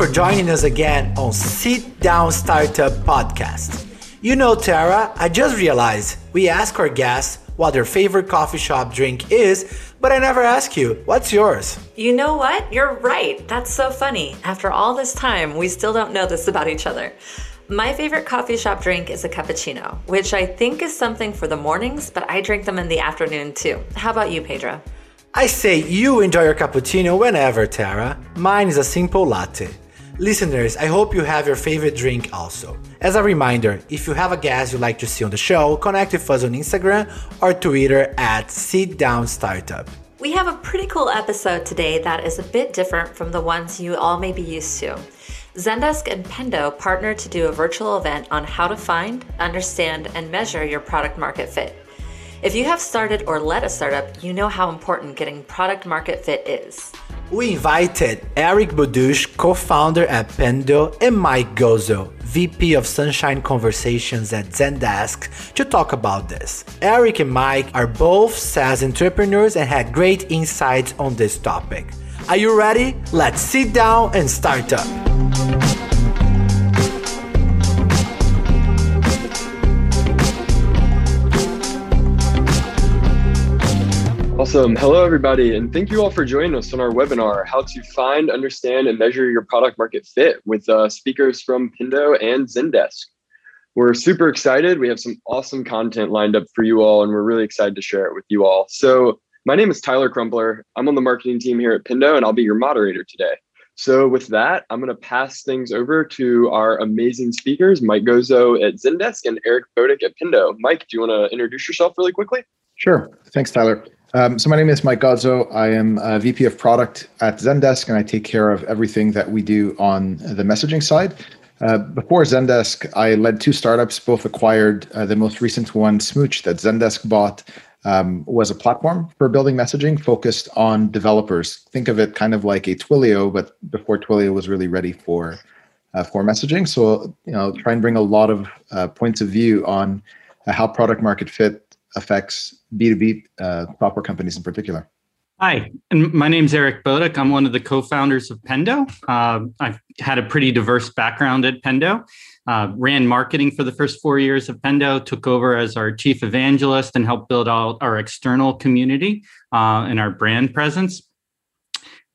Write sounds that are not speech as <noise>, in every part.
for joining us again on Sit Down Startup Podcast. You know, Tara, I just realized we ask our guests what their favorite coffee shop drink is, but I never ask you, what's yours? You know what? You're right. That's so funny. After all this time, we still don't know this about each other. My favorite coffee shop drink is a cappuccino, which I think is something for the mornings, but I drink them in the afternoon too. How about you, Pedro? I say you enjoy your cappuccino whenever, Tara. Mine is a simple latte. Listeners, I hope you have your favorite drink also. As a reminder, if you have a guest you'd like to see on the show, connect with us on Instagram or Twitter at Sit Down Startup. We have a pretty cool episode today that is a bit different from the ones you all may be used to. Zendesk and Pendo partnered to do a virtual event on how to find, understand, and measure your product market fit. If you have started or led a startup, you know how important getting product market fit is. We invited Eric Boduch, co founder at Pendo, and Mike Gozzo, VP of Sunshine Conversations at Zendesk, to talk about this. Eric and Mike are both SaaS entrepreneurs and had great insights on this topic. Are you ready? Let's sit down and start up. Awesome. Hello, everybody, and thank you all for joining us on our webinar, How to Find, Understand, and Measure Your Product Market Fit with uh, speakers from Pendo and Zendesk. We're super excited. We have some awesome content lined up for you all, and we're really excited to share it with you all. So, my name is Tyler Crumpler. I'm on the marketing team here at Pendo, and I'll be your moderator today. So, with that, I'm going to pass things over to our amazing speakers, Mike Gozzo at Zendesk and Eric Boduch at Pendo. Mike, do you want to introduce yourself really quickly? Sure. Thanks, Tyler. Um, so my name is Mike Gozzo. I am a VP of Product at Zendesk, and I take care of everything that we do on the messaging side. Uh, before Zendesk, I led two startups, both acquired. Uh, the most recent one, Smooch, that Zendesk bought, um, was a platform for building messaging focused on developers. Think of it kind of like a Twilio, but before Twilio was really ready for uh, for messaging. So you know, try and bring a lot of uh, points of view on uh, how product market fit affects B2B uh, software companies in particular. Hi, and my name is Eric Boduch. I'm one of the co-founders of Pendo. Uh, I've had a pretty diverse background at Pendo. Uh, ran marketing for the first four years of Pendo, took over as our chief evangelist, and helped build out our external community uh, and our brand presence.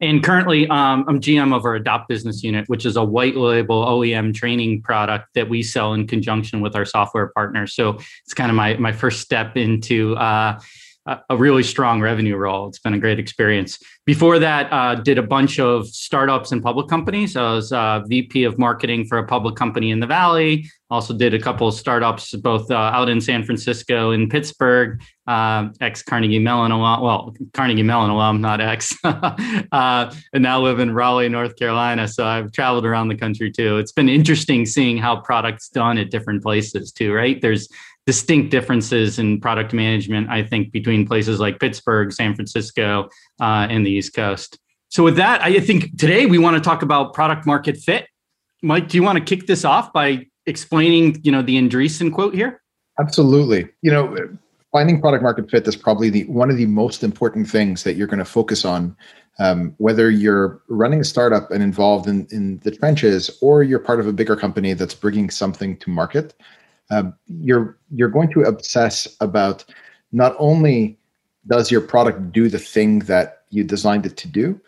And currently, um, I'm GM of our Adopt business unit, which is a white label OEM training product that we sell in conjunction with our software partners. So it's kind of my my first step into uh, a really strong revenue role. It's been a great experience. Before that, uh, did a bunch of startups and public companies. I was uh, VP of marketing for a public company in the Valley. Also did a couple of startups both uh, out in San Francisco and Pittsburgh. Uh, ex Carnegie Mellon alum, well Carnegie Mellon alum, not ex, <laughs> uh, and now live in Raleigh, North Carolina. So I've traveled around the country too. It's been interesting seeing how products done at different places too. Right? There's distinct differences in product management, I think, between places like Pittsburgh, San Francisco, uh, and the East Coast. So, with that, I think today we want to talk about product market fit. Mike, do you want to kick this off by explaining, you know, the Andreessen quote here? Absolutely. You know, finding product market fit is probably the one of the most important things that you're going to focus on, um, whether you're running a startup and involved in in the trenches, or you're part of a bigger company that's bringing something to market um, you're you're going to obsess about not only does your product do the thing that you designed it to do,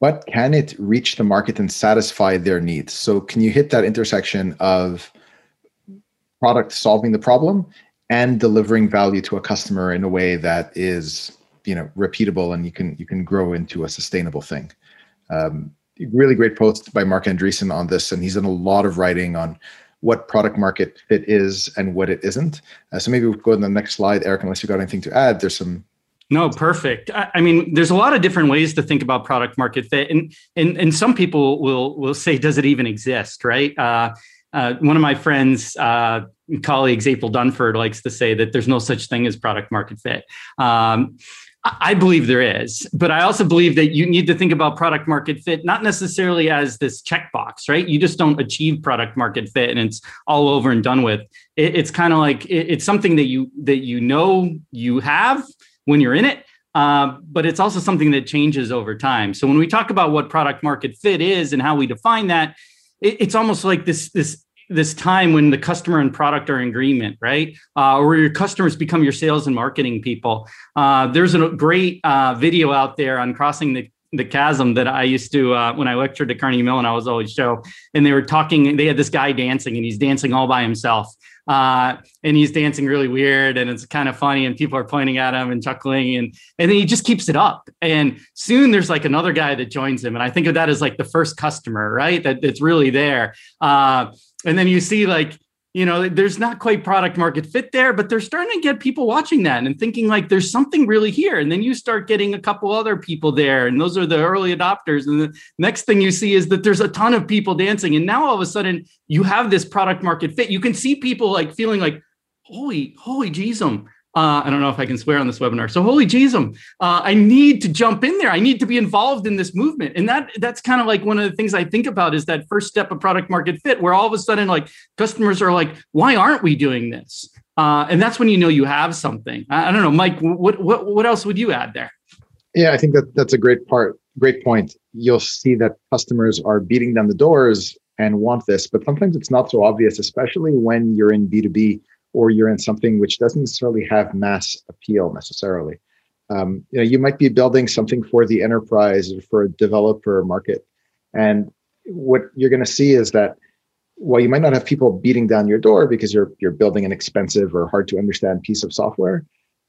but can it reach the market and satisfy their needs? So can you hit that intersection of product solving the problem and delivering value to a customer in a way that is you know repeatable and you can you can grow into a sustainable thing. Um, really great post by mark Andreessen on this, and he's done a lot of writing on what product market fit is and what it isn't. Uh, so maybe we'll go to the next slide, Eric, unless you've got anything to add. There's some no, perfect. I, mean, there's a lot of different ways to think about product market fit, and and and some people will will say, does it even exist? Right? Uh, uh, one of my friends, uh, colleagues, April Dunford, likes to say that there's no such thing as product market fit. Um, I believe there is, but I also believe that you need to think about product market fit not necessarily as this checkbox, right? You just don't achieve product market fit and it's all over and done with. It, it's kind of like it, it's something that you that you know you have when you're in it, uh, but it's also something that changes over time. So when we talk about what product market fit is and how we define that, it, it's almost like this this this time when the customer and product are in agreement, right? Uh, or your customers become your sales and marketing people. Uh, there's a great uh, video out there on crossing the the chasm that I used to uh, when I lectured at Carnegie Mellon. I was always show, and they were talking. They had this guy dancing, and he's dancing all by himself, uh, and he's dancing really weird, and it's kind of funny, and people are pointing at him and chuckling, and and then he just keeps it up, and soon there's like another guy that joins him, and I think of that as like the first customer, right? That that's really there, uh, and then you see like you know there's not quite product market fit there but they're starting to get people watching that and thinking like there's something really here. And then you start getting a couple other people there and those are the early adopters. And the next thing you see is that there's a ton of people dancing. And now all of a sudden you have this product market fit. You can see people like feeling like holy holy jeez uh, I don't know if I can swear on this webinar. So holy jeez, uh, I need to jump in there. I need to be involved in this movement. And that that's kind of like one of the things I think about is that first step of product market fit, where all of a sudden like customers are like, why aren't we doing this? Uh, and that's when you know you have something. I, I, don't know, Mike. What what what else would you add there? Yeah, I think that that's a great part. Great point. You'll see that customers are beating down the doors and want this, but sometimes it's not so obvious, especially when you're in B two B or you're in something which doesn't necessarily have mass appeal necessarily. Um, you know, you might be building something for the enterprise or for a developer market, and what you're going to see is that while you might not have people beating down your door because you're you're building an expensive or hard to understand piece of software,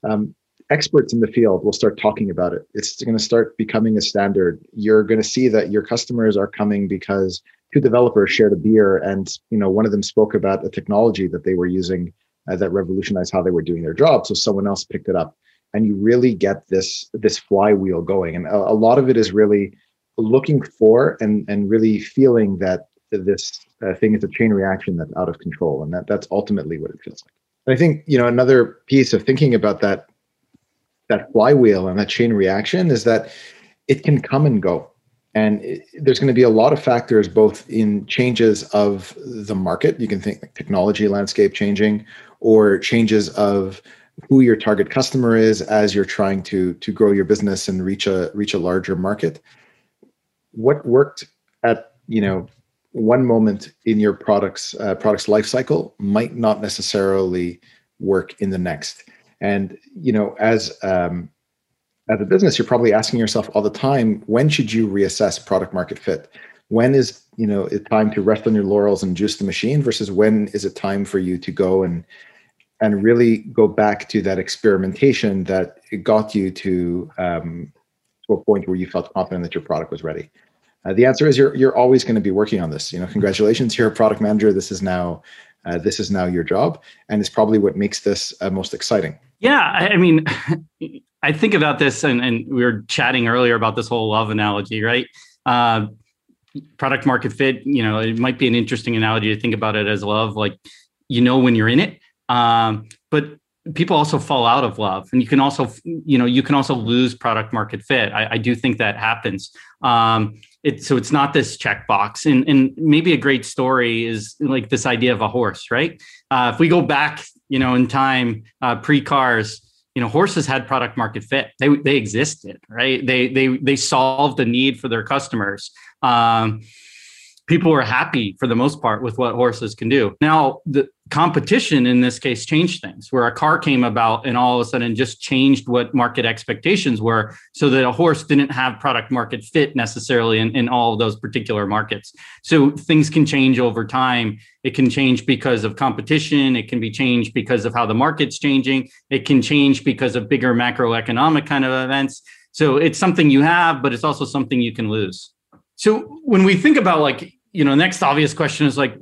um, experts in the field will start talking about it. It's going to start becoming a standard. You're going to see that your customers are coming because two developers shared a beer, and you know one of them spoke about a technology that they were using uh, that revolutionized how they were doing their job. So someone else picked it up, and you really get this this flywheel going. And a, a lot of it is really looking for and and really feeling that this uh, thing is a chain reaction that's out of control, and that that's ultimately what it feels like. And I think you know another piece of thinking about that that flywheel and that chain reaction is that it can come and go and it, there's going to be a lot of factors both in changes of the market you can think like technology landscape changing or changes of who your target customer is as you're trying to to grow your business and reach a reach a larger market. What worked at you know one moment in your products uh, products life cycle might not necessarily work in the next. And you know as um, as a business you're probably asking yourself all the time when should you reassess product market fit? When is you know it time to rest on your laurels and juice the machine versus when is it time for you to go and and really go back to that experimentation that got you to um, to a point where you felt confident that your product was ready? Uh, the answer is you're you're always going to be working on this. You know, congratulations, you're a product manager. This is now uh, this is now your job, and it's probably what makes this uh, most exciting. Yeah, I, I mean, <laughs> I think about this, and, and, we were chatting earlier about this whole love analogy, right? Uh, product market fit. You know, it might be an interesting analogy to think about it as love. Like, you know, when you're in it, um, but people also fall out of love and you can also you know you can also lose product market fit. I, I do think that happens. Um, it, so it's not this checkbox and, and maybe a great story is like this idea of a horse right? Uh, if we go back you know in time uh, pre cars you know horses had product market fit. They, they existed right? They they they solved the need for their customers. Um, people were happy for the most part with what horses can do. Now, the competition in this case changed things where a car came about and all of a sudden just changed what market expectations were so that a horse didn't have product market fit necessarily in, in all of those particular markets. So things can change over time. It can change because of competition. It can be changed because of how the market's changing. It can change because of bigger macroeconomic kind of events. So it's something you have, but it's also something you can lose. So when we think about like, you know, next obvious question is like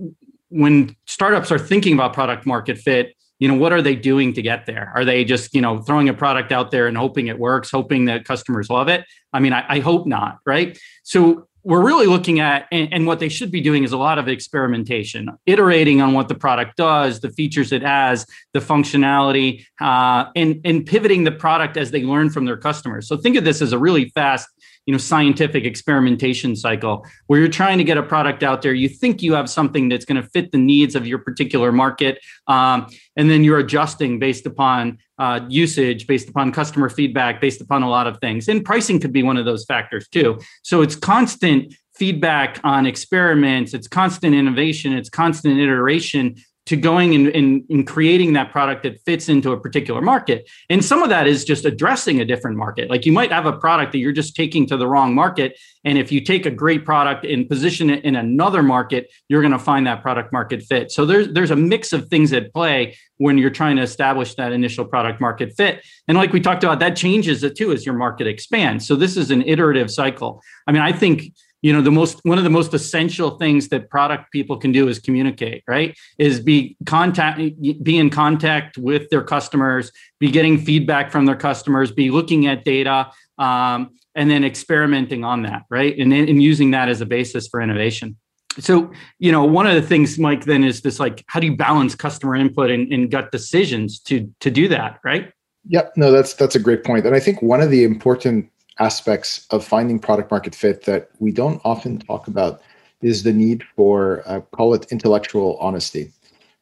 when startups are thinking about product market fit, you know, what are they doing to get there? Are they just, you know, throwing a product out there and hoping it works, hoping that customers love it? I mean, I, I hope not, right? So we're really looking at and, and, what they should be doing is a lot of experimentation iterating on what the product does the features it has the functionality uh, and, and pivoting the product as they learn from their customers so think of this as a really fast you know scientific experimentation cycle where you're trying to get a product out there you think you have something that's going to fit the needs of your particular market um, and then you're adjusting based upon uh, usage based upon customer feedback based upon a lot of things. And pricing could be one of those factors too. So it's constant feedback on experiments it's constant innovation it's constant iteration to going and, and, creating that product that fits into a particular market. And some of that is just addressing a different market. Like you might have a product that you're just taking to the wrong market. And if you take a great product and position it in another market, you're going to find that product market fit. So there's there's a mix of things at play when you're trying to establish that initial product market fit. And like we talked about, that changes it too as your market expands. So this is an iterative cycle. I mean, I think you know the most one of the most essential things that product people can do is communicate right? Is be contact be in contact with their customers be getting feedback from their customers be looking at data um, and then experimenting on that right? And, and using that as a basis for innovation. So you know one of the things mike then is this like how do you balance customer input and, and gut decisions to to do that right? Yep, no, that's that's a great point, and I think one of the important aspects of finding product market fit that we don't often talk about is the need for uh, call it intellectual honesty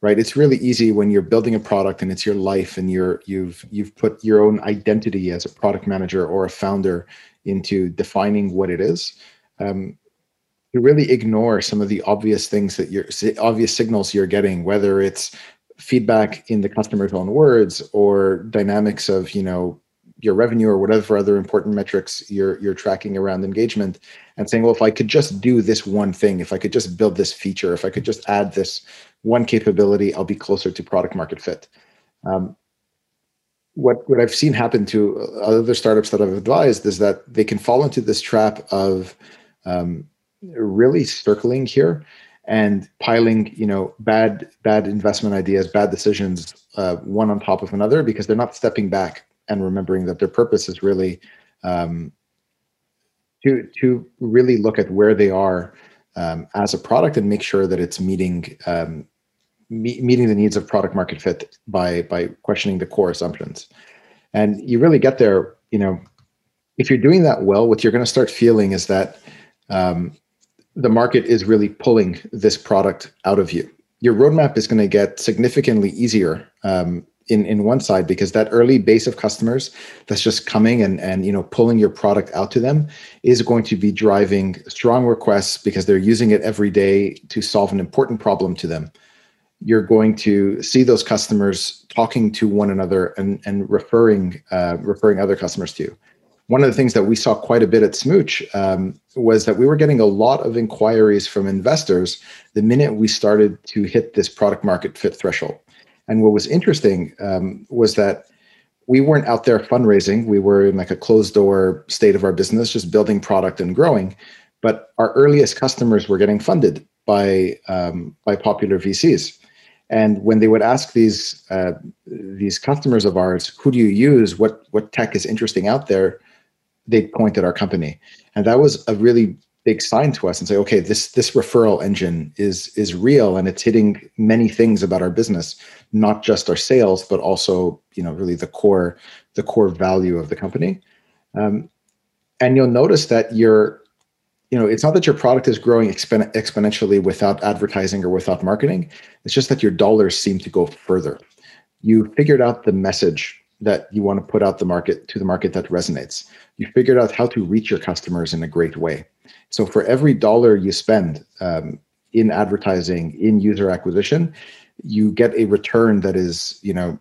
right? It's really easy when you're building a product and it's your life and you're you've you've put your own identity as a product manager or a founder into defining what it is. Um, you really ignore some of the obvious things that you're obvious signals you're getting whether it's feedback in the customer's own words or dynamics of you know your revenue or whatever other important metrics you're you're tracking around engagement and saying well if i could just do this one thing if i could just build this feature if i could just add this one capability i'll be closer to product market fit. Um, what what i've seen happen to other startups that i've advised is that they can fall into this trap of um, really circling here and piling you know bad bad investment ideas bad decisions uh, one on top of another because they're not stepping back and remembering that their purpose is really um, to to really look at where they are um, as a product and make sure that it's meeting um, me- meeting the needs of product market fit by by questioning the core assumptions. And you really get there, you know, if you're doing that well, what you're going to start feeling is that um, the market is really pulling this product out of you. Your roadmap is going to get significantly easier um, in in one side because that early base of customers that's just coming and and you know pulling your product out to them is going to be driving strong requests because they're using it every day to solve an important problem to them you're going to see those customers talking to one another and and referring uh, referring other customers to you one of the things that we saw quite a bit at Smooch um, was that we were getting a lot of inquiries from investors the minute we started to hit this product market fit threshold. And what was interesting um, was that we weren't out there fundraising. We were in like a closed door state of our business, just building product and growing. But our earliest customers were getting funded by um, by popular VCs. And when they would ask these uh, these customers of ours, "Who do you use? What what tech is interesting out there?" They'd point at our company, and that was a really big sign to us and say, okay, this this referral engine is is real and it's hitting many things about our business, not just our sales, but also you know really the core the core value of the company. Um, and you'll notice that your you know it's not that your product is growing expen- exponentially without advertising or without marketing. It's just that your dollars seem to go further. You figured out the message that you want to put out the market to the market that resonates. You figured out how to reach your customers in a great way so for every dollar you spend um, in advertising, in user acquisition, you get a return that is, you know,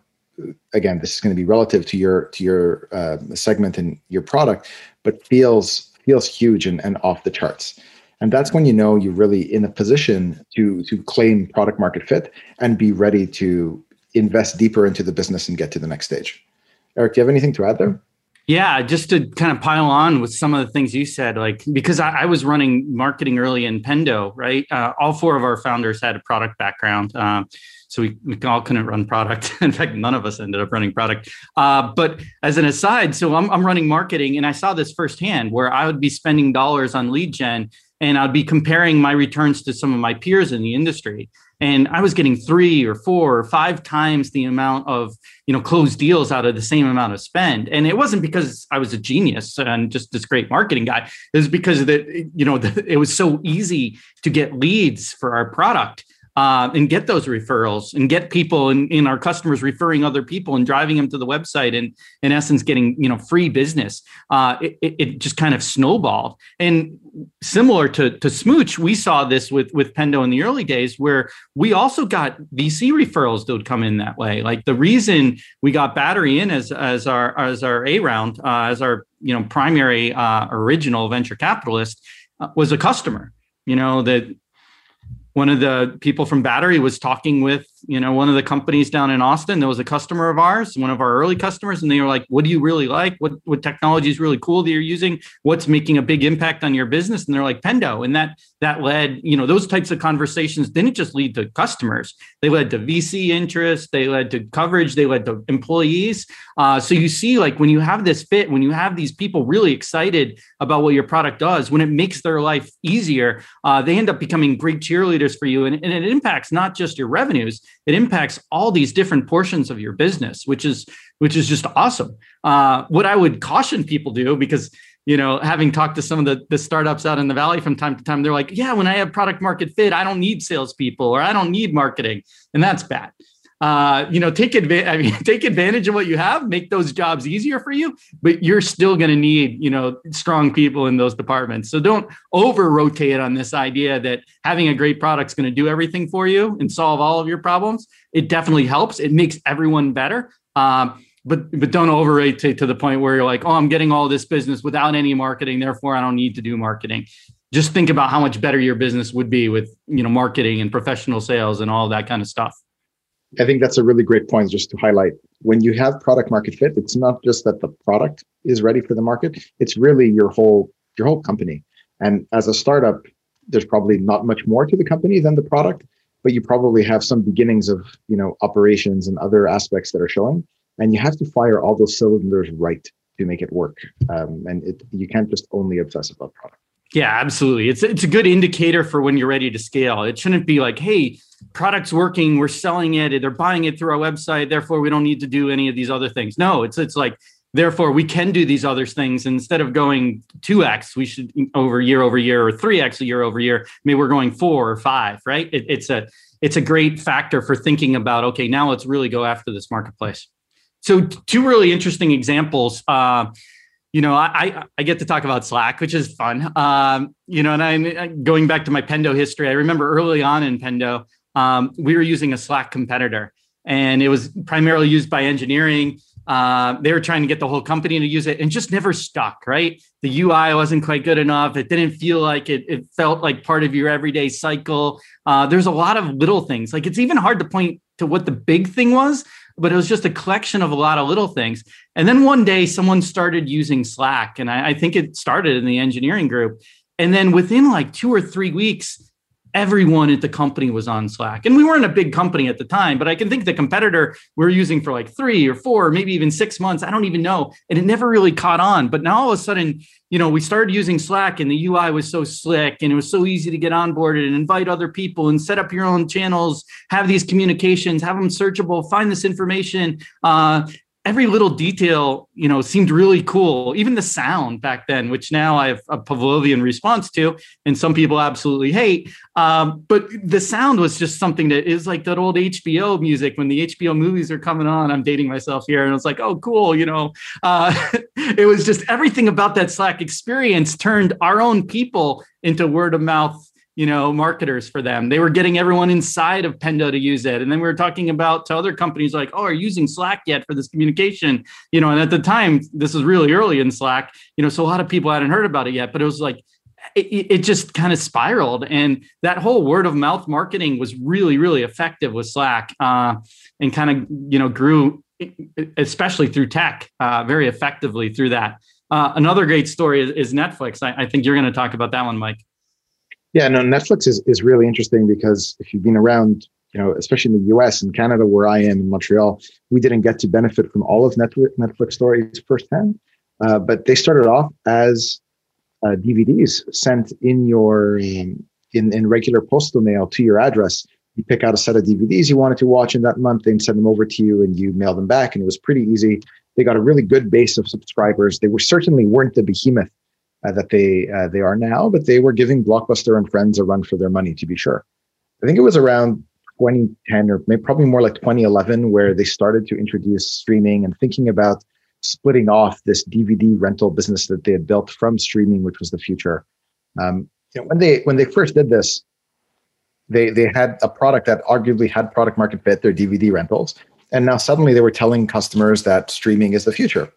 again, this is going to be relative to your to your uh, segment and your product, but feels feels huge and, and off the charts. And that's when you know you're really in a position to to claim product market fit and be ready to invest deeper into the business and get to the next stage. Eric, do you have anything to add there? Yeah, just to kind of pile on with some of the things you said, like because I, I was running marketing early in Pendo, right? Uh, all four of our founders had a product background. Uh, so we, we all couldn't run product. <laughs> in fact, none of us ended up running product. Uh, but as an aside, so I'm, I'm running marketing and I saw this firsthand where I would be spending dollars on lead gen and I'd be comparing my returns to some of my peers in the industry. And I was getting three or four or five times the amount of, you know, closed deals out of the same amount of spend. And it wasn't because I was a genius and just this great marketing guy. It was because that, you know, <laughs> it was so easy to get leads for our product uh, and get those referrals and get people and in, in, our customers referring other people and driving them to the website and in essence getting you know free business. Uh, it, it, just kind of snowballed. And similar to, to smooch we saw this with with pendo in the early days where we also got vc referrals that would come in that way. Like the reason we got battery in as as our as our a round uh, as our you know primary uh, original venture capitalist uh, was a customer. You know that one of the people from battery was talking with you know one of the companies down in austin that was a customer of ours one of our early customers and they were like what do you really like? What what technology is really cool that you're using? What's making a big impact on your business? And they're like pendo. And that that led you know those types of conversations didn't just lead to customers. They led to vc interest they led to coverage they led to employees. Uh, so you see like when you have this fit when you have these people really excited about what your product does when it makes their life easier uh, they end up becoming great cheerleaders for you and, and it impacts not just your revenues it impacts all these different portions of your business which is which is just awesome. Uh, what i would caution people do because you know having talked to some of the, the startups out in the valley from time to time they're like yeah when i have product market fit i don't need salespeople or i don't need marketing. And that's bad uh, you know, take advantage. I mean, <laughs> take advantage of what you have, make those jobs easier for you. But you're still going to need, you know, strong people in those departments. So don't over rotate on this idea that having a great product is going to do everything for you and solve all of your problems. It definitely helps. It makes everyone better. Um, but but don't over rotate to the point where you're like, oh, I'm getting all this business without any marketing, therefore I don't need to do marketing. Just think about how much better your business would be with you know marketing and professional sales and all that kind of stuff. I think that's a really great point just to highlight. When you have product market fit, it's not just that the product is ready for the market, it's really your whole your whole company. And as a startup, there's probably not much more to the company than the product, but you probably have some beginnings of, you know, operations and other aspects that are showing, and you have to fire all those cylinders right to make it work. Um, and it, you can't just only obsess about product. Yeah, absolutely. It's it's a good indicator for when you're ready to scale. It shouldn't be like, hey, product's working, we're selling it, they're buying it through our website, therefore we don't need to do any of these other things. No, it's it's like therefore we can do these other things instead of going 2x we should over year over year or 3x a year over year maybe we're going 4 or 5 right it, it's a it's a great factor for thinking about okay now let's really go after this marketplace so two really interesting examples uh, you know, I, I get to talk about Slack, which is fun. Um, you know, and I'm going back to my Pendo history. I remember early on in Pendo, um, we were using a Slack competitor, and it was primarily used by engineering. Uh, they were trying to get the whole company to use it, and just never stuck. Right, the UI wasn't quite good enough. It didn't feel like it. It felt like part of your everyday cycle. Uh, there's a lot of little things. Like it's even hard to point to what the big thing was but it was just a collection of a lot of little things. And then one day, someone started using Slack, and I, I think it started in the engineering group. And then within like two or three weeks, everyone at the company was on Slack. And we weren't a big company at the time, but I can think the competitor we are using for like three or four, or maybe even six months. I don't even know. And it never really caught on. But now all of a sudden, you know, we started using Slack and the UI was so slick and it was so easy to get onboarded and invite other people and set up your own channels, have these communications, have them searchable, find this information. Uh, every little detail, you know, seemed really cool. Even the sound back then, which now I have a Pavlovian response to, and some people absolutely hate. Um, but the sound was just something that is like that old HBO music when the HBO movies are coming on. I'm dating myself here, and it's like, oh, cool, you know. Uh, <laughs> it was just everything about that Slack experience turned our own people into word of mouth you know, marketers for them. They were getting everyone inside of Pendo to use it. And then we were talking about to other companies like, oh, are you using Slack yet for this communication? You know, and at the time, this was really early in Slack, you know, so a lot of people hadn't heard about it yet, but it was like, it, it just kind of spiraled. And that whole word of mouth marketing was really, really effective with Slack uh, and kind of, you know, grew, especially through tech, uh, very effectively through that. Uh, another great story is, is Netflix. I, I think you're going to talk about that one, Mike. Yeah, no, Netflix is, is really interesting because if you've been around, you know, especially in the US and Canada, where I am in Montreal, we didn't get to benefit from all of Netflix, Netflix stories firsthand. Uh, but they started off as uh, DVDs sent in your in in regular postal mail to your address. You pick out a set of DVDs you wanted to watch in that month, and send them over to you, and you mail them back. And it was pretty easy. They got a really good base of subscribers. They were certainly weren't the behemoth uh, that they uh, they are now, but they were giving Blockbuster and Friends a run for their money, to be sure. I think it was around 2010 or maybe probably more like 2011 where they started to introduce streaming and thinking about splitting off this DVD rental business that they had built from streaming, which was the future. Um, you know, when they when they first did this, they they had a product that arguably had product market fit, their DVD rentals, and now suddenly they were telling customers that streaming is the future.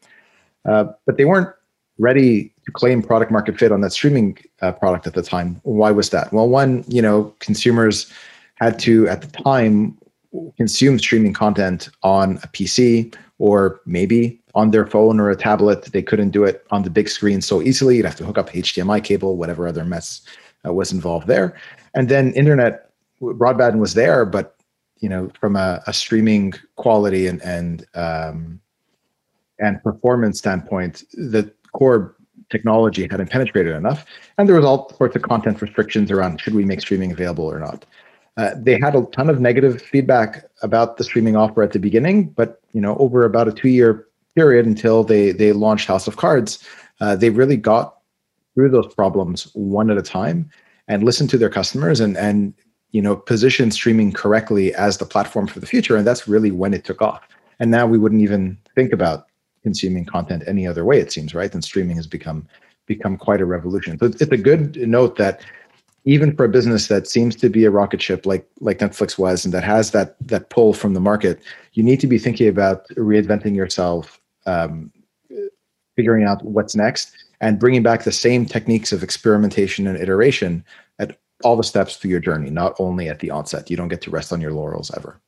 Uh, but they weren't ready claim product market fit on that streaming uh, product at the time. Why was that? Well, one, you know, consumers had to at the time consume streaming content on a PC or maybe on their phone or a tablet. They couldn't do it on the big screen so easily. You'd have to hook up HDMI cable, whatever other mess uh, was involved there. And then internet broadband was there, but you know, from a, a streaming quality and and um, and performance standpoint, the core technology hadn't penetrated enough, and there was all sorts of content restrictions around should we make streaming available or not. Uh, they had a ton of negative feedback about the streaming offer at the beginning, but you know, over about a two-year period until they they launched House of Cards, uh, they really got through those problems one at a time and listened to their customers and and you know positioned streaming correctly as the platform for the future. And that's really when it took off. And now we wouldn't even think about consuming content any other way. It seems right, and streaming has become become quite a revolution. So it's a good note that even for a business that seems to be a rocket ship like like Netflix was and that has that that pull from the market, you need to be thinking about reinventing yourself, um, figuring out what's next, and bringing back the same techniques of experimentation and iteration at all the steps through your journey, not only at the onset. You don't get to rest on your laurels ever.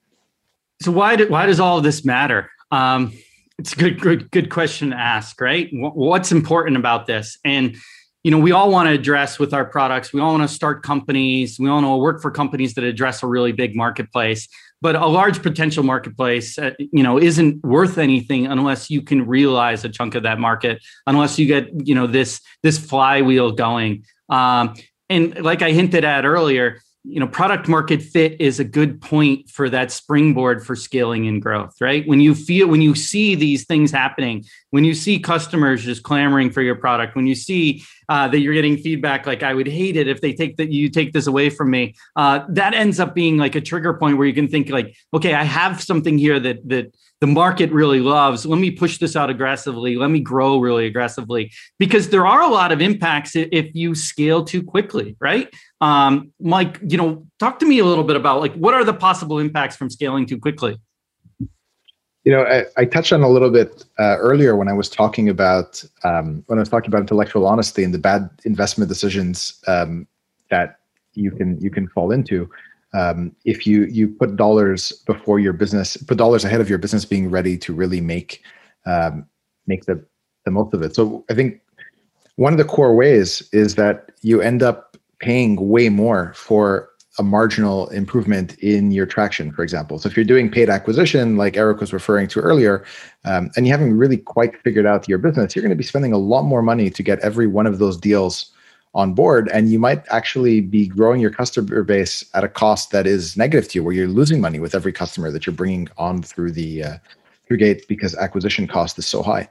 So why do, why does all of this matter? Um, it's a good, good, good question to ask, right? What's important about this? And you know, we all want to address with our products. We all want to start companies. We all want to work for companies that address a really big marketplace. But a large potential marketplace, uh, you know, isn't worth anything unless you can realize a chunk of that market. Unless you get, you know, this this flywheel going. Um, and like I hinted at earlier, you know product market fit is a good point for that springboard for scaling and growth right? When you feel when you see these things happening when you see customers just clamoring for your product when you see uh, that you're getting feedback like i would hate it if they take that you take this away from me uh, that ends up being like a trigger point where you can think like okay i have something here that that the market really loves. Let me push this out aggressively. Let me grow really aggressively because there are a lot of impacts if you scale too quickly, right? Um, Mike, you know, talk to me a little bit about like what are the possible impacts from scaling too quickly? You know, I, I touched on a little bit uh, earlier when I was talking about um, when I was talking about intellectual honesty and the bad investment decisions um, that you can you can fall into um, if you you put dollars before your business, put dollars ahead of your business being ready to really make um, make the the most of it. So I think one of the core ways is that you end up paying way more for a marginal improvement in your traction, for example. So if you're doing paid acquisition, like Eric was referring to earlier, um, and you haven't really quite figured out your business, you're going to be spending a lot more money to get every one of those deals on board and you might actually be growing your customer base at a cost that is negative to you where you're losing money with every customer that you're bringing on through the uh, through gate because acquisition cost is so high.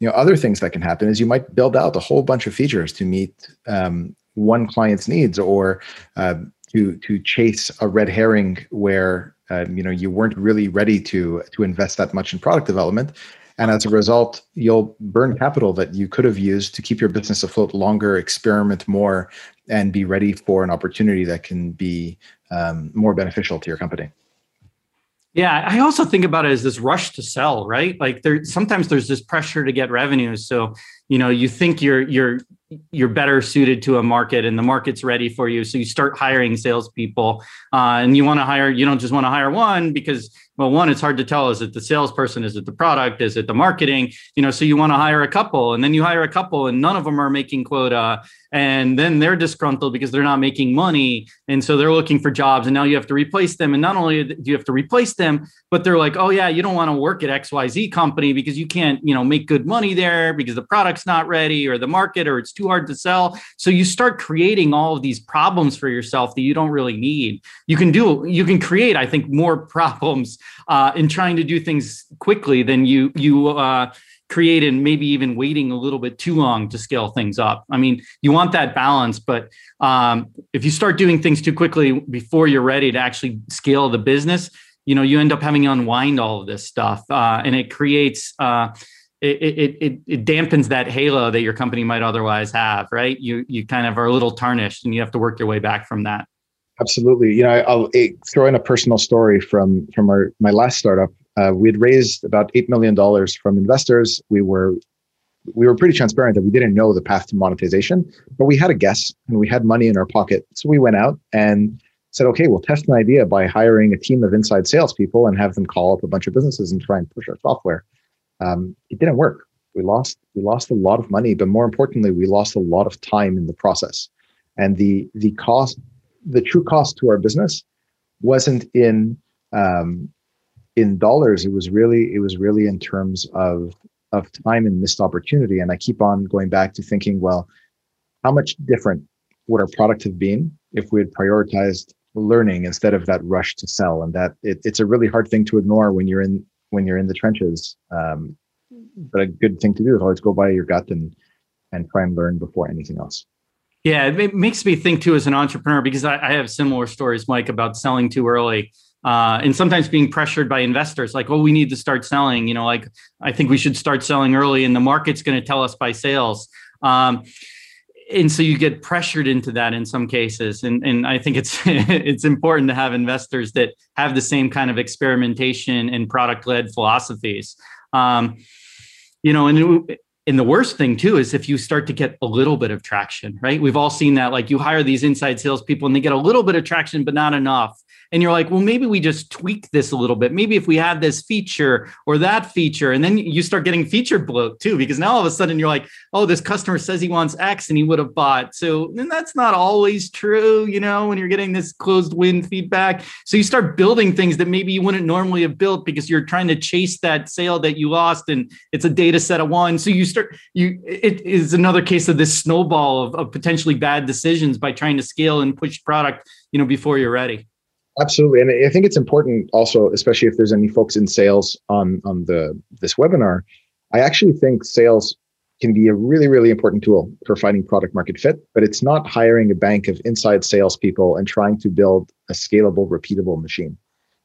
You know other things that can happen is you might build out a whole bunch of features to meet um, one client's needs or uh, to to chase a red herring where um, you know you weren't really ready to to invest that much in product development and as a result, you'll burn capital that you could have used to keep your business afloat longer, experiment more, and be ready for an opportunity that can be um, more beneficial to your company. Yeah, I also think about it as this rush to sell, right? Like there sometimes there's this pressure to get revenues. So, you know, you think you're you're you're better suited to a market and the market's ready for you. So you start hiring salespeople uh, and you want to hire, you don't just want to hire one because well, one, it's hard to tell. Is it the salesperson? Is it the product? Is it the marketing? You know, so you want to hire a couple and then you hire a couple and none of them are making quota. And then they're disgruntled because they're not making money. And so they're looking for jobs. And now you have to replace them. And not only do you have to replace them, but they're like, oh, yeah, you don't want to work at XYZ company because you can't, you know, make good money there because the product's product's not ready or the market or it's too hard to sell. So you start creating all of these problems for yourself that you don't really need. You can do you can create, I think, more <laughs> problems uh, in trying to do things quickly than you you uh, create and maybe even waiting a little bit too long to scale things up. I mean, you want that balance, but um, if you start doing things too quickly before you're ready to actually scale the business, you know, you end up having to unwind all of this stuff, uh, and it creates. Uh, it, it, it, dampens that halo that your company might otherwise have, right? You you kind of are a little tarnished, and you have to work your way back from that. Absolutely. You know, I'll throw in a personal story from from our my last startup. Uh, we had raised about eight million dollars from investors. We were we were pretty transparent that we didn't know the path to monetization, but we had a guess and we had money in our pocket. So we went out and said, okay, we'll test an idea by hiring a team of inside salespeople and have them call up a bunch of businesses and try and push our software. Um, it didn't work. We lost we lost a lot of money, but more importantly, we lost a lot of time in the process. And the the cost, the true cost to our business, wasn't in um, in dollars it was really it was really in terms of of time and missed opportunity and i keep on going back to thinking well how much different would our product have been if we had prioritized learning instead of that rush to sell and that it, it's a really hard thing to ignore when you're in when you're in the trenches um, but a good thing to do is always go by your gut and and try and learn before anything else. Yeah it makes me think too as an entrepreneur because i, I have similar stories mike about selling too early uh, and sometimes being pressured by investors like oh we need to start selling you know like i think we should start selling early and the market's going to tell us by sales. Um, and so you get pressured into that in some cases. And, and i think it's <laughs> it's important to have investors that have the same kind of experimentation and product led philosophies. Um, you know and and the worst thing too is if you start to get a little bit of traction right? We've all seen that like you hire these inside salespeople and they get a little bit of traction but not enough and you're like, well, maybe we just tweak this a little bit. Maybe if we had this feature or that feature, and then you start getting feature bloat too, because now all of a sudden you're like, oh, this customer says he wants X and he would have bought. So and that's not always true, you know, when you're getting this closed win feedback. So you start building things that maybe you wouldn't normally have built because you're trying to chase that sale that you lost, and it's a data set of one. So you start you it is another case of this snowball of, of potentially bad decisions by trying to scale and push product, you know, before you're ready. Absolutely, and I think it's important also, especially if there's any folks in sales on on the this webinar. I actually think sales can be a really really important tool for finding product market fit, but it's not hiring a bank of inside salespeople and trying to build a scalable, repeatable machine.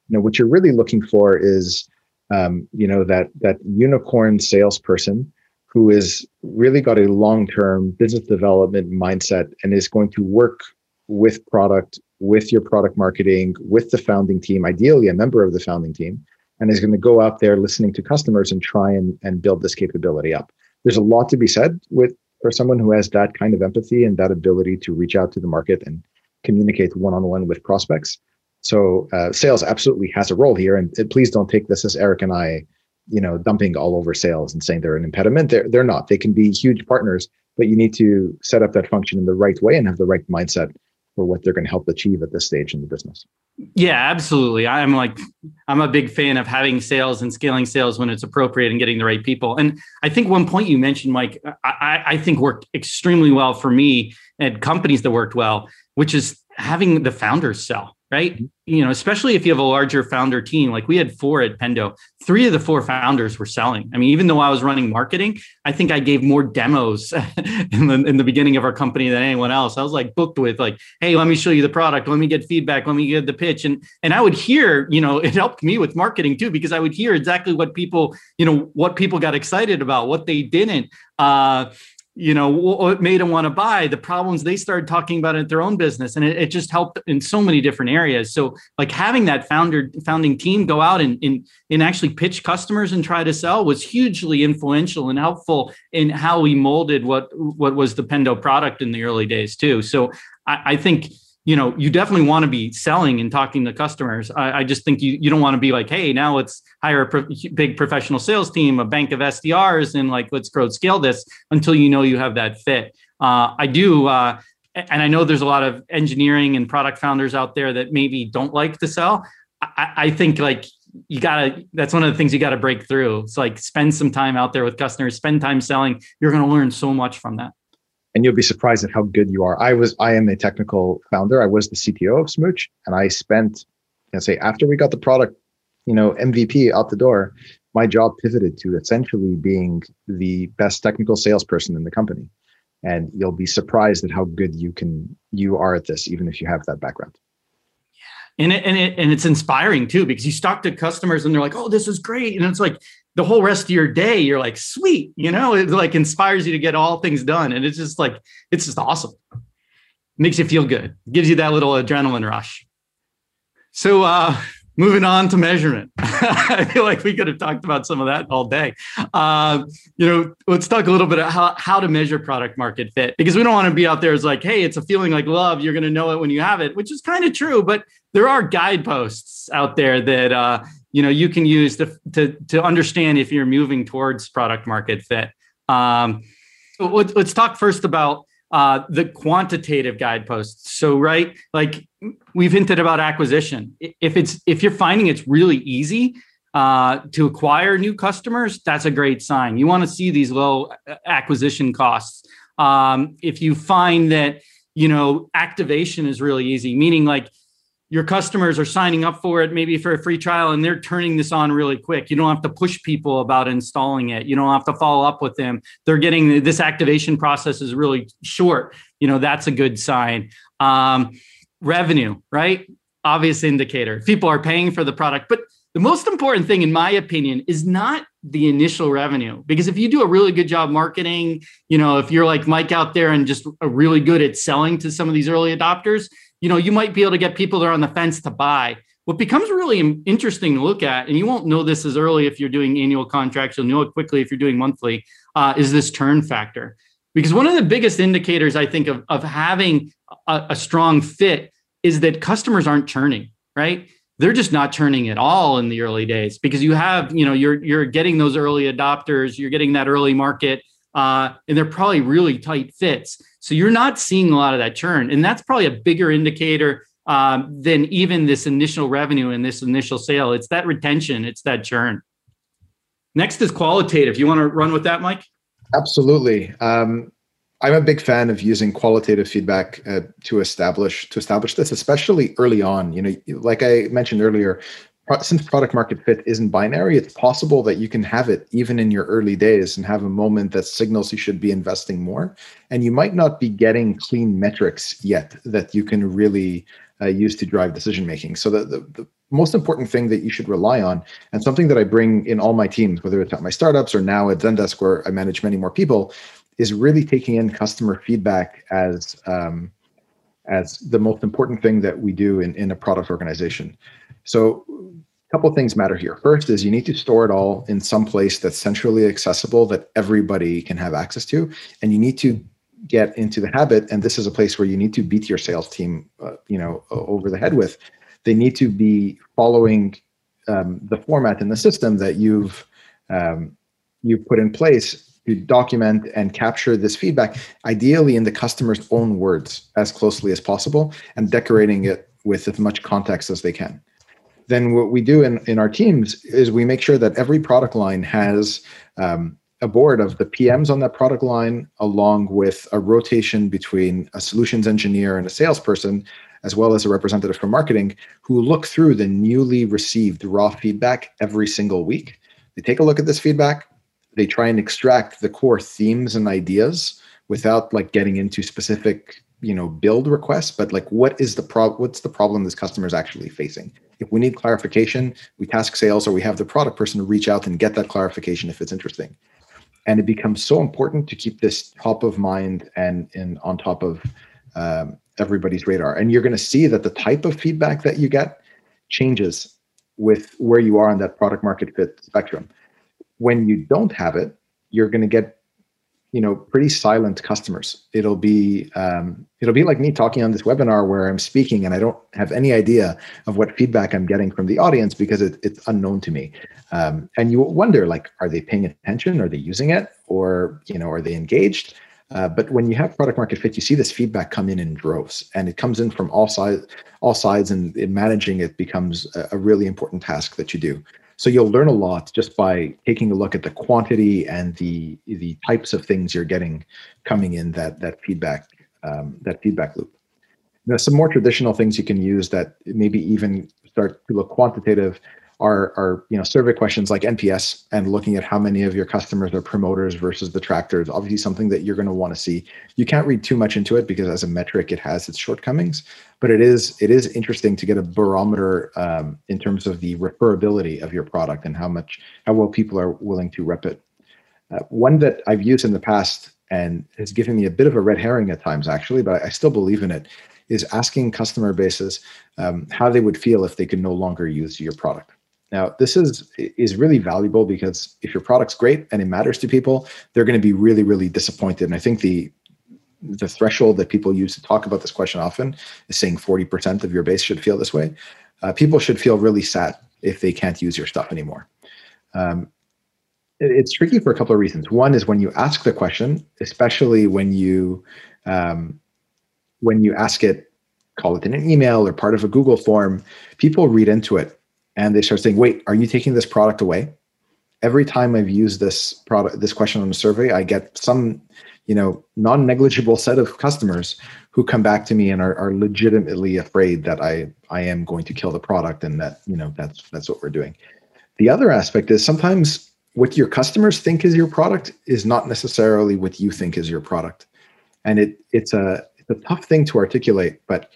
You know what you're really looking for is, um, you know, that that unicorn salesperson who is really got a long term business development mindset and is going to work with product with your product marketing, with the founding team, ideally a member of the founding team, and is going to go out there listening to customers and try and, and build this capability up. There's a lot to be said with for someone who has that kind of empathy and that ability to reach out to the market and communicate one-on-one with prospects. So uh, sales absolutely has a role here, and, please don't take this as Eric and I, you know, dumping all over sales and saying they're an impediment. They're they're not. They can be huge partners, but you need to set up that function in the right way and have the right mindset for what they're going to help achieve at this stage in the business. Yeah, absolutely. I'm like, I'm a big fan of having sales and scaling sales when it's appropriate and getting the right people. And I think one point you mentioned, Mike, I, I think worked extremely well for me and companies that worked well, which is having the founders sell right? You know, especially if you have a larger founder team, like we had four at Pendo, three of the four founders were selling. I mean, even though I was running marketing, I think I gave more demos <laughs> in the in the beginning of our company than anyone else. I was like booked with like, hey, let me show you the product, let me get feedback, let me get the pitch. And and I would hear, you know, it helped me with marketing too, because I would hear exactly what people, you know, what people got excited about, what they didn't. Uh, you know what made them want to buy the problems they started talking about at their own business and it, it, just helped in so many different areas. So like having that founder founding team go out and, and and actually pitch customers and try to sell was hugely influential and helpful in how we molded what what was the pendo product in the early days too. So i, I think you know you definitely want to be selling and talking to customers. I, I just think you, you don't want to be like hey now let's hire a pro- big professional sales team a bank of sdrs and like let's grow scale this until you know you have that fit. Uh, i do uh, and i know there's a lot of engineering and product founders out there that maybe don't like to sell. I, I think like you gotta that's one of the things you gotta break through. It's like spend some time out there with customers spend time selling. You're to learn so much from that and you'll be surprised at how good you are. I was i am a technical founder. I was the cto of smooch and i spent know, say after we got the product you know mvp out the door my job pivoted to essentially being the best technical salesperson in the company. And you'll be surprised at how good you can you are at this even if you have that background. Yeah, and it, and it, and it's inspiring too because you talk to customers and they're like, "Oh, this is great," and it's like the whole rest of your day you're like, "Sweet," you know, it like inspires you to get all things done, and it's just like it's just awesome. Makes you feel good, gives you that little adrenaline rush. So, uh, moving on to measurement <laughs> i feel like we could have talked about some of that all day uh, you know let's talk a little bit about how, how to measure product market fit because we don't want to be out there as like hey it's a feeling like love you're going to know it when you have it which is kind of true but there are guideposts out there that uh, you know you can use to, to, to understand if you're moving towards product market fit um, let's, let's talk first about uh, the quantitative guideposts. So, right, like we've hinted about acquisition. If it's if you're finding it's really easy uh, to acquire new customers, that's a great sign. You want to see these low uh, acquisition costs. Um, if you find that you know activation is really easy, meaning like your customers are signing up for it maybe for a free trial and they're turning this on really quick. You don't have to push people about installing it. You don't have to follow up with them. They're getting this activation process is really short. You know that's a good sign. Um, revenue right? Obvious indicator. People are paying for the product but the most important thing in my opinion is not the initial revenue because if you do a really good job marketing you know if you're like mike out there and just really good at selling to some of these early adopters you know, you might be able to get people that are on the fence to buy. What becomes really interesting to look at, and you won't know this as early if you're doing annual contracts, you'll know it quickly if you're doing monthly, uh, is this churn factor. Because one of the biggest indicators I think of, of having a, a strong fit is that customers aren't churning, right? They're just not churning at all in the early days because you have, you know, you're you're getting those early adopters, you're getting that early market, uh, and they're probably really tight fits. So you're not seeing a lot of that churn. And that's probably a bigger indicator um, than even this initial revenue and this initial sale. It's that retention, it's that churn. Next is qualitative. You want to run with that, Mike? Absolutely. Um, I'm a big fan of using qualitative feedback uh, to establish to establish this, especially early on. You know, like I mentioned earlier, since product market fit isn't binary, it's possible that you can have it even in your early days and have a moment that signals you should be investing more. And you might not be getting clean metrics yet that you can really uh, use to drive decision making. So the, the, the most important thing that you should rely on, and something that I bring in all my teams, whether it's at my startups or now at Zendesk, where I manage many more people, is really taking in customer feedback as um, as the most important thing that we do in, in a product organization. So a couple things matter here. First is you need to store it all in some place that's centrally accessible that everybody can have access to. And you need to get into the habit, and this is a place where you need to beat your sales team, uh, you know, over the head with. They need to be following um, the format in the system that you've um, you've put in place to document and capture this feedback, ideally in the customer's own words as closely as possible, and decorating it with as much context as they can then what we do in, in our teams is we make sure that every product line has um, a board of the PMs on that product line, along with a rotation between a solutions engineer and a salesperson, as well as a representative from marketing, who look through the newly received raw feedback every single week. They take a look at this feedback, they try and extract the core themes and ideas without like getting into specific you know build requests but like what is the pro what's the problem this customer is actually facing if we need clarification, we task sales or we have the product person to reach out and get that clarification if it's interesting. And it becomes so important to keep this top of mind and, and on top of um, everybody's radar. And you're going to see that the type of feedback that you get changes with where you are on that product market fit spectrum. When you don't have it, you're going to get you know pretty silent customers it'll be um, it'll be like me talking on this webinar where i'm speaking and i don't have any idea of what feedback i'm getting from the audience because it, it's unknown to me um, and you wonder like are they paying attention are they using it or you know are they engaged Uh, but when you have product market fit, you see this feedback come in in droves, and it comes in from all sides. All sides, and managing it becomes a, a really important task that you do. So you'll learn a lot just by taking a look at the quantity and the the types of things you're getting coming in that that feedback um, that feedback loop. Now, some more traditional things you can use that maybe even start to look quantitative are, are you know survey questions like NPS and looking at how many of your customers are promoters versus the detractors. Obviously, something that you're going to want to see. You can't read too much into it because as a metric, it has its shortcomings. But it is it is interesting to get a barometer um, in terms of the referability of your product and how much how well people are willing to rep it. Uh, one that I've used in the past and has given me a bit of a red herring at times, actually, but I still believe in it, is asking customer bases um, how they would feel if they could no longer use your product. Now, this is is really valuable because if your product's great and it matters to people, they're going to be really, really disappointed. And I think the the threshold that people use to talk about this question often is saying 40% of your base should feel this way. Uh, people should feel really sad if they can't use your stuff anymore. Um, it, it's tricky for a couple of reasons. One is when you ask the question, especially when you um, when you ask it, call it in an email or part of a Google form, people read into it and they start saying, "Wait, are you taking this product away?" Every time I've used this product, this question on a survey, I get some, you know, non-negligible set of customers who come back to me and are, are legitimately afraid that I I am going to kill the product and that you know that's that's what we're doing. The other aspect is sometimes what your customers think is your product is not necessarily what you think is your product, and it it's a it's a tough thing to articulate, but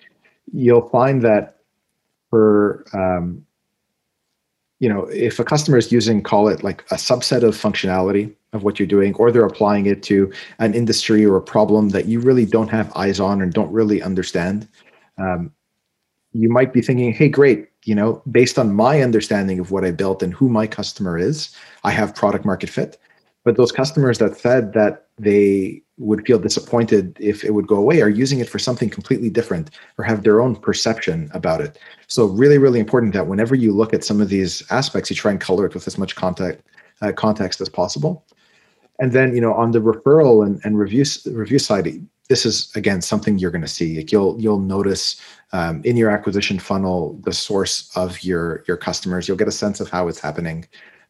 you'll find that for um, you know, if a customer is using, call it like a subset of functionality of what you're doing, or they're applying it to an industry or a problem that you really don't have eyes on and don't really understand, um, you might be thinking, hey, great, you know, based on my understanding of what I built and who my customer is, I have product market fit. But those customers that said that they would feel disappointed if it would go away are using it for something completely different or have their own perception about it. So really, really important that whenever you look at some of these aspects, you try and color it with as much context uh, context as possible. And then, you know, on the referral and, and review review side, this is again something you're going to see. Like you'll you'll notice um, in your acquisition funnel the source of your your customers. You'll get a sense of how it's happening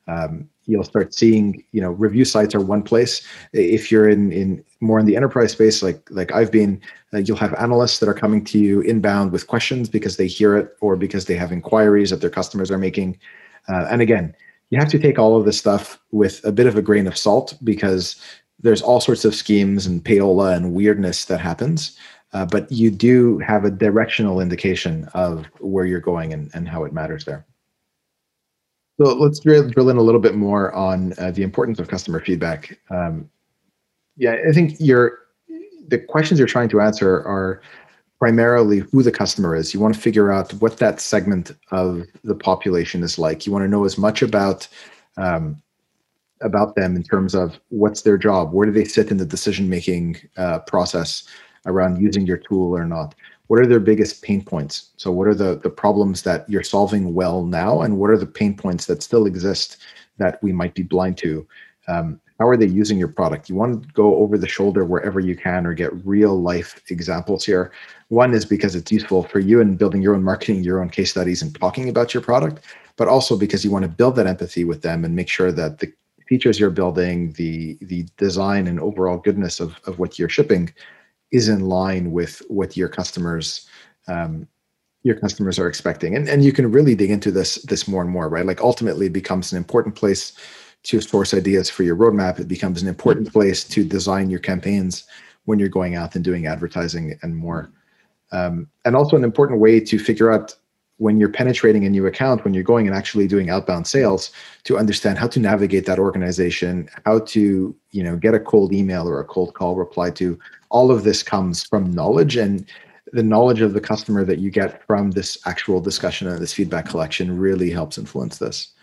um, you'll start seeing you know review sites are one place. If you're in in more in the enterprise space like like i've been uh, you'll have analysts that are coming to you inbound with questions because they hear it or because they have inquiries that their customers are making. Uh, and again you have to take all of this stuff with a bit of a grain of salt because there's all sorts of schemes and payola and weirdness that happens. Uh, but you do have a directional indication of where you're going and, and how it matters there so let's drill, drill in a little bit more on uh, the importance of customer feedback. Um, yeah, I think the questions you're trying to answer are primarily who the customer is. You want to figure out what that segment of the population is like. You want to know as much about um, about them in terms of what's their job, where do they sit in the decision making uh, process around using your tool or not what are their biggest pain points? So what are the the problems that you're solving well now and what are the pain points that still exist that we might be blind to? Um, how are they using your product? You want to go over the shoulder wherever you can or get real life examples here. One is because it's useful for you in building your own marketing your own case studies and talking about your product but also because you want to build that empathy with them and make sure that the features you're building the the design and overall goodness of, of what you're shipping is in line with what your customers um, your customers are expecting. And, and you can really dig into this this more and more right? Like ultimately it becomes an important place to source ideas for your roadmap. It becomes an important place to design your campaigns when you're going out and doing advertising and more. Um, and also an important way to figure out when you're penetrating a new account when you're going and actually doing outbound sales to understand how to navigate that organization how to you know get a cold email or a cold call reply to. All of this comes from knowledge and the knowledge of the customer that you get from this actual discussion and this feedback collection really helps influence this.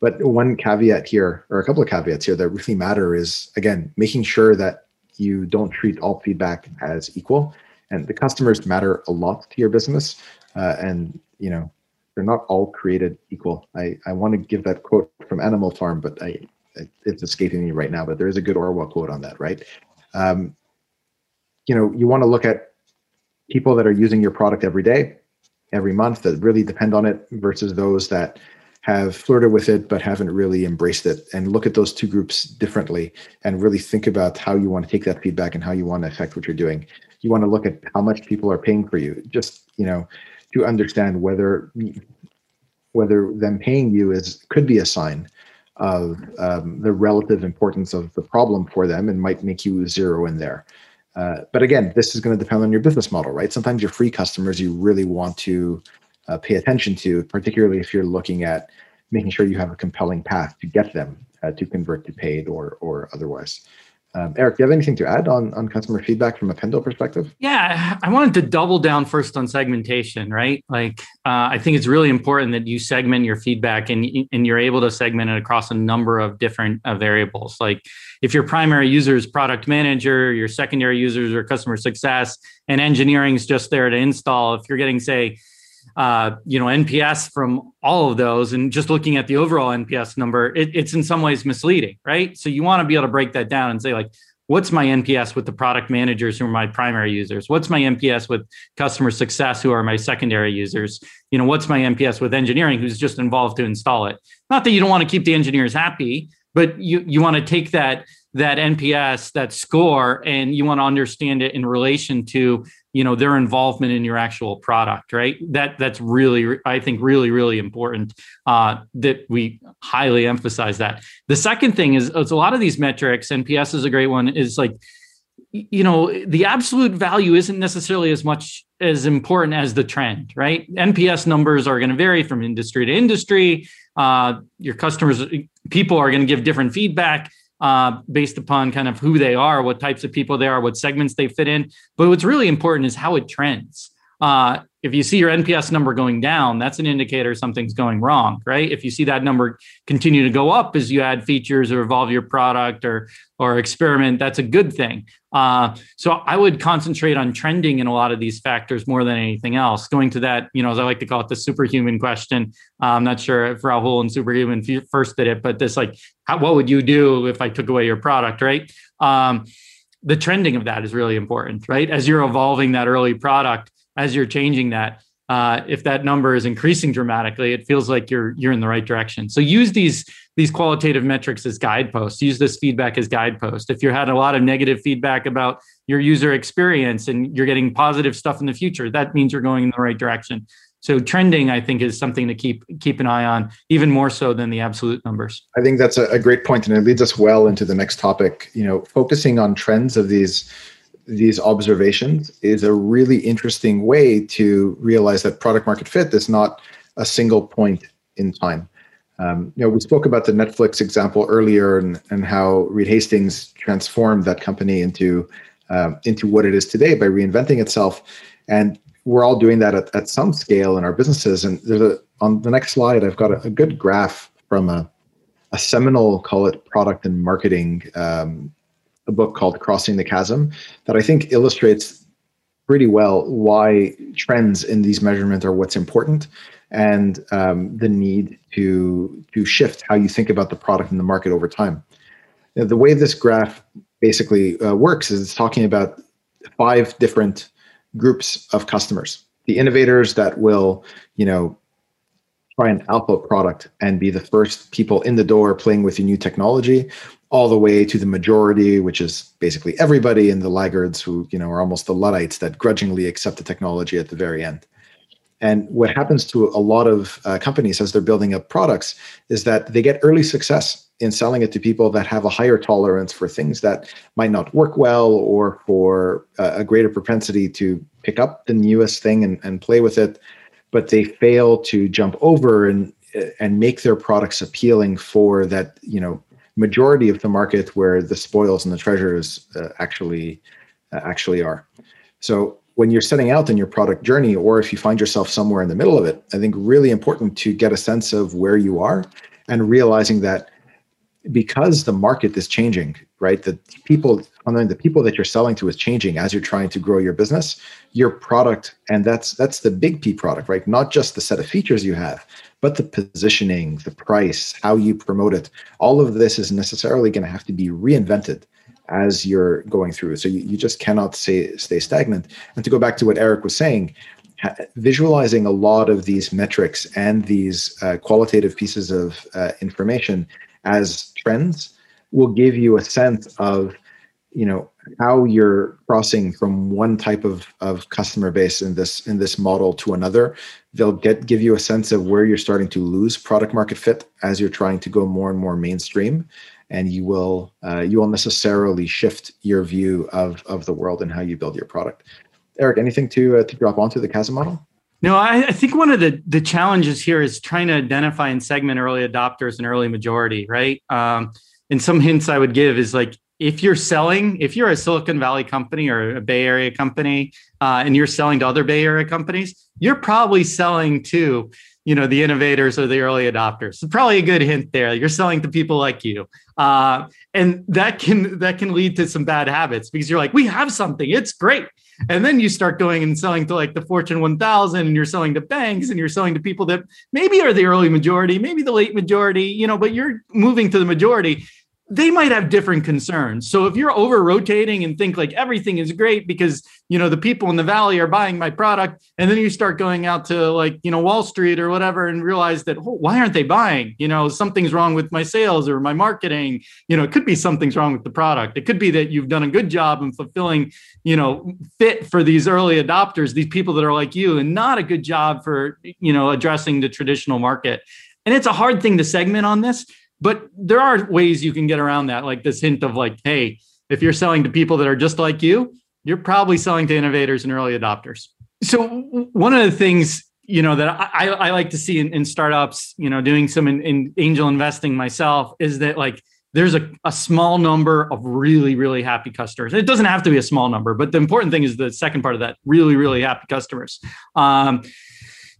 But one caveat here or a couple of caveats here that really matter is again making sure that you don't treat all feedback as equal. And the customers matter a lot to your business uh, and you know they're not all created equal. I i want to give that quote from animal farm but i it's escaping me right now but there is a good orwell quote on that right? Um, you know, you want to look at people that are using your product every day, every month that really depend on it versus those that have flirted with it but haven't really embraced it. And look at those two groups differently and really think about how you want to take that feedback and how you want to affect what you're doing. You want to look at how much people are paying for you. Just you know to understand whether whether them paying you is could be a sign of um, the relative importance of the problem for them and might make you zero in there uh, but again this is going to depend on your business model right sometimes your free customers you really want to uh, pay attention to, particularly if you're looking at making sure you have a compelling path to get them uh, to convert to paid or or otherwise. Um, Eric, do you have anything to add on, on customer feedback from a Pendo perspective? Yeah, I wanted to double down first on segmentation, right? Like, uh, I think it's really important that you segment your feedback and, and you're able to segment it across a number of different uh, variables. Like, if your primary user is product manager, your secondary users are customer success, and engineering is just there to install, if you're getting, say, uh, you know NPS from all of those, and just looking at the overall NPS number, it, it's in some ways misleading, right? So you want to be able to break that down and say like, what's my NPS with the product managers who are my primary users? What's my NPS with customer success who are my secondary users? You know, what's my NPS with engineering who's just involved to install it? Not that you don't want to keep the engineers happy, but you you want to take that that NPS, that score, and you want to understand it in relation to you know their involvement in your actual product, right? That that's really, I think, really, really important uh, that we highly emphasize that. The second thing is, is a lot of these metrics. NPS is a great one. Is like you know the absolute value isn't necessarily as much as important as the trend right nps numbers are going to vary from industry to industry uh, your customers people are going to give different feedback uh, based upon kind of who they are, what types of people they are, what segments they fit in. But what's really important is how it trends. Uh, if you see your NPS number going down, that's an indicator something's going wrong, right? If you see that number continue to go up as you add features or evolve your product or or experiment, that's a good thing. Uh, so I would concentrate on trending in a lot of these factors more than anything else. Going to that, you know, as I like to call it, the superhuman question. Uh, I'm not sure if Rahul and Superhuman first did it, but this like, how, what would you do if I took away your product, right? Um, the trending of that is really important, right? As you're evolving that early product as you're changing that uh, if that number is increasing dramatically, it feels like you're you're in the right direction. So use these these qualitative metrics as guideposts. Use this feedback as guidepost. If you're had a lot of negative feedback about your user experience and you're getting positive stuff in the future, that means you're going in the right direction. So trending, I think, is something to keep keep an eye on, even more so than the absolute numbers. I think that's a great point, and it leads us well into the next topic. You know, focusing on trends of these these observations is a really interesting way to realize that product market fit is not a single point in time. Um, you know, we spoke about the Netflix example earlier and, and how Reed Hastings transformed that company into um, into what it is today by reinventing itself. And we're all doing that at, at some scale in our businesses. And there's a on the next slide, I've got a, a good graph from a, a seminal, call it product and marketing um, a book called Crossing the Chasm that I think illustrates pretty well why trends in these measurements are what's important and um, the need to to shift how you think about the product and the market over time. Now, the way this graph basically uh, works is it's talking about five different groups of customers. The innovators that will, you know, try an alpha product and be the first people in the door playing with your new technology all the way to the majority, which is basically everybody, and the laggards who you know are almost the luddites that grudgingly accept the technology at the very end. And what happens to a lot of uh, companies as they're building up products is that they get early success in selling it to people that have a higher tolerance for things that might not work well or for uh, a greater propensity to pick up the newest thing and, and play with it, but they fail to jump over and and make their products appealing for that you know majority of the market where the spoils and the treasures uh, actually uh, actually are. So when you're setting out in your product journey, or if you find yourself somewhere in the middle of it, I think really important to get a sense of where you are and realizing that because the market is changing, right? The people, the people that you're selling to is changing as you're trying to grow your business. Your product, and that's that's the big P product, right? Not just the set of features you have, but the positioning, the price, how you promote it, all of this is necessarily going to have to be reinvented as you're going through. So you, you just cannot stay, stay stagnant. And to go back to what Eric was saying, visualizing a lot of these metrics and these uh, qualitative pieces of uh, information as trends will give you a sense of you know how you're crossing from one type of, of customer base in this in this model to another they'll get give you a sense of where you're starting to lose product market fit as you're trying to go more and more mainstream. And you will uh, you will necessarily shift your view of of the world and how you build your product. Eric anything to uh, to drop onto the chasm model? No, I, I, think one of the the challenges here is trying to identify and segment early adopters and early majority, right? Um, and some hints I would give is like if you're selling, if you're a Silicon Valley company or a Bay Area company, uh, and you're selling to other Bay Area companies, you're probably selling to you know the innovators or the early adopters. So probably a good hint there. You're selling to people like you, uh, and that can that can lead to some bad habits because you're like, we have something, it's great and then you start going and selling to like the Fortune 1000 and you're selling to banks and you're selling to people that maybe are the early majority, maybe the late majority, you know, but you're moving to the majority they might have different concerns. So if you're over rotating and think like everything is great because you know the people in the valley are buying my product, and then you start going out to like you know Wall Street or whatever and realize that oh, why aren't they buying? You know something's wrong with my sales or my marketing. You know it could be something's wrong with the product. It could be that you've done a good job in fulfilling you know fit for these early adopters, these people that are like you, and not a good job for you know addressing the traditional market. And it's a hard thing to segment on this but there are ways you can get around that, like this hint of like, hey, if you're selling to people that are just like you, you're probably selling to innovators and early adopters. So one of the things you know that I, I like to see in, in startups, you know, doing some in, in, angel investing myself is that like there's a, a small number of really really happy customers. It doesn't have to be a small number, but the important thing is the second part of that: really really happy customers. Um,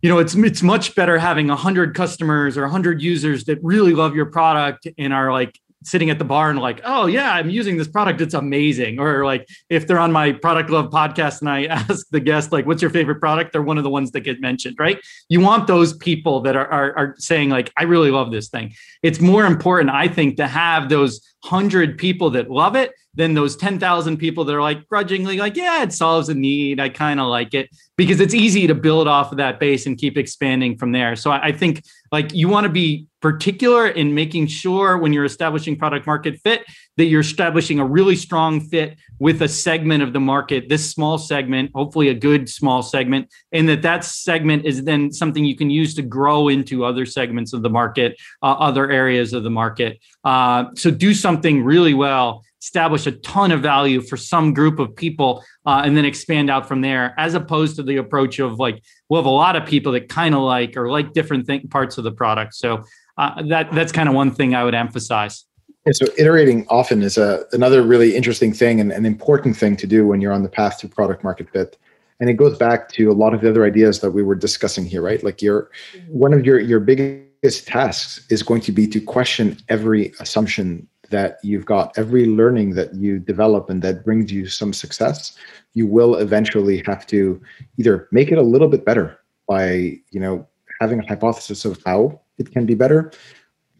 you know it's it's much better having 100 customers or 100 users that really love your product and are like sitting at the bar and like, oh yeah, I'm using this product. It's amazing. Or like if they're on my product love podcast and I <laughs> ask the guest like, what's your favorite product? They're one of the ones that get mentioned, right? You want those people that are, are, are saying like, I really love this thing. It's more important, I think, to have those hundred people that love it than those 10,000 people that are like grudgingly like, yeah, it solves a need. I kind of like it because it's easy to build off of that base and keep expanding from there. So I, I think like you want to be particular in making sure when you're establishing product market fit that you're establishing a really strong fit with a segment of the market this small segment hopefully a good small segment and that that segment is then something you can use to grow into other segments of the market uh, other areas of the market uh, so do something really well establish a ton of value for some group of people uh, and then expand out from there as opposed to the approach of like we'll have a lot of people that kind of like or like different th- parts of the product. So uh, that that's kind of one thing i would emphasize. Yeah, so iterating often is a, another really interesting thing and an important thing to do when you're on the path to product market fit. And it goes back to a lot of the other ideas that we were discussing here right? Like your one of your your biggest tasks is going to be to question every assumption that you've got every learning that you develop and that brings you some success you will eventually have to either make it a little bit better by you know having a hypothesis of how it can be better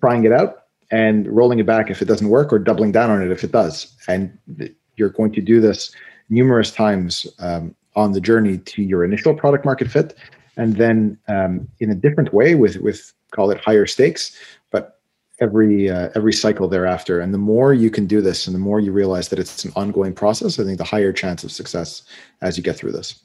trying it out and rolling it back if it doesn't work or doubling down on it if it does. And you're going to do this numerous times um, on the journey to your initial product market fit and then um, in a different way with with call it higher stakes every uh, every cycle thereafter. And the more you can do this and the more you realize that it's an ongoing process i think the higher chance of success as you get through this.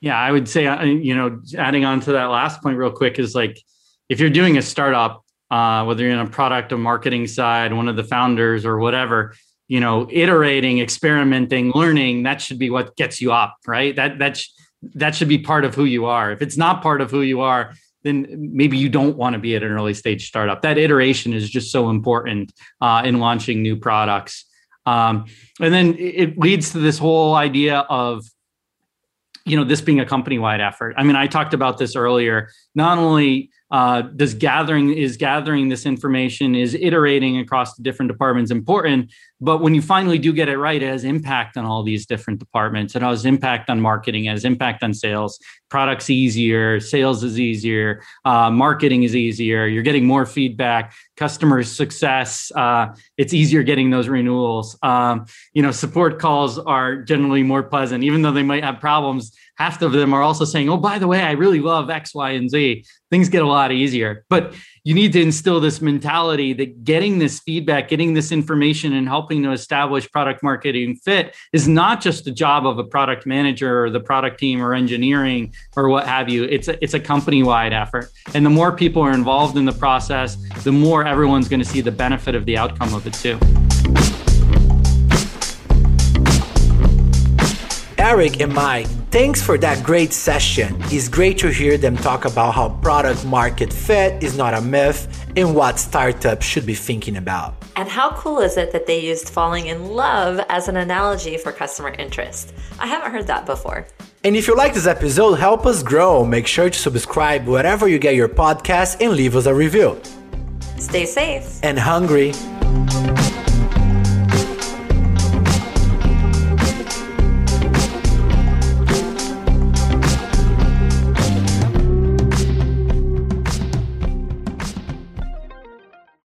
Yeah i would say uh, you know adding on to that last point real quick is like if you're doing a startup uh, whether you're in a product or marketing side one of the founders or whatever you know iterating experimenting learning that should be what gets you up right? That that sh- that should be part of who you are. If it's not part of who you are then maybe you don't want to be at an early stage startup. That iteration is just so important uh, in launching new products. Um, and then it leads to this whole idea of you know this being a company wide effort i mean i talked about this earlier not only uh, does gathering is gathering this information is iterating across the different departments important but when you finally do get it right it has impact on all these different departments it has impact on marketing it has impact on sales products easier, sales is easier, uh, marketing is easier, you're getting more feedback, customer success, uh, it's easier getting those renewals. Um, you know, support calls are generally more pleasant, even though they might have problems. Half of them are also saying, "Oh, by the way, I really love X, Y, and Z." Things get a lot easier, but you need to instill this mentality that getting this feedback, getting this information, and helping to establish product marketing fit is not just the job of a product manager or the product team or engineering or what have you. It's a, it's a company wide effort, and the more people are involved in the process, the more everyone's going to see the benefit of the outcome of it too. Eric and Mike, thanks for that great session. It's great to hear them talk about how product market fit is not a myth and what startups should be thinking about. And how cool is it that they used falling in love as an analogy for customer interest? I haven't heard that before. And if you like this episode, help us grow. Make sure to subscribe wherever you get your podcast and leave us a review. Stay safe and hungry.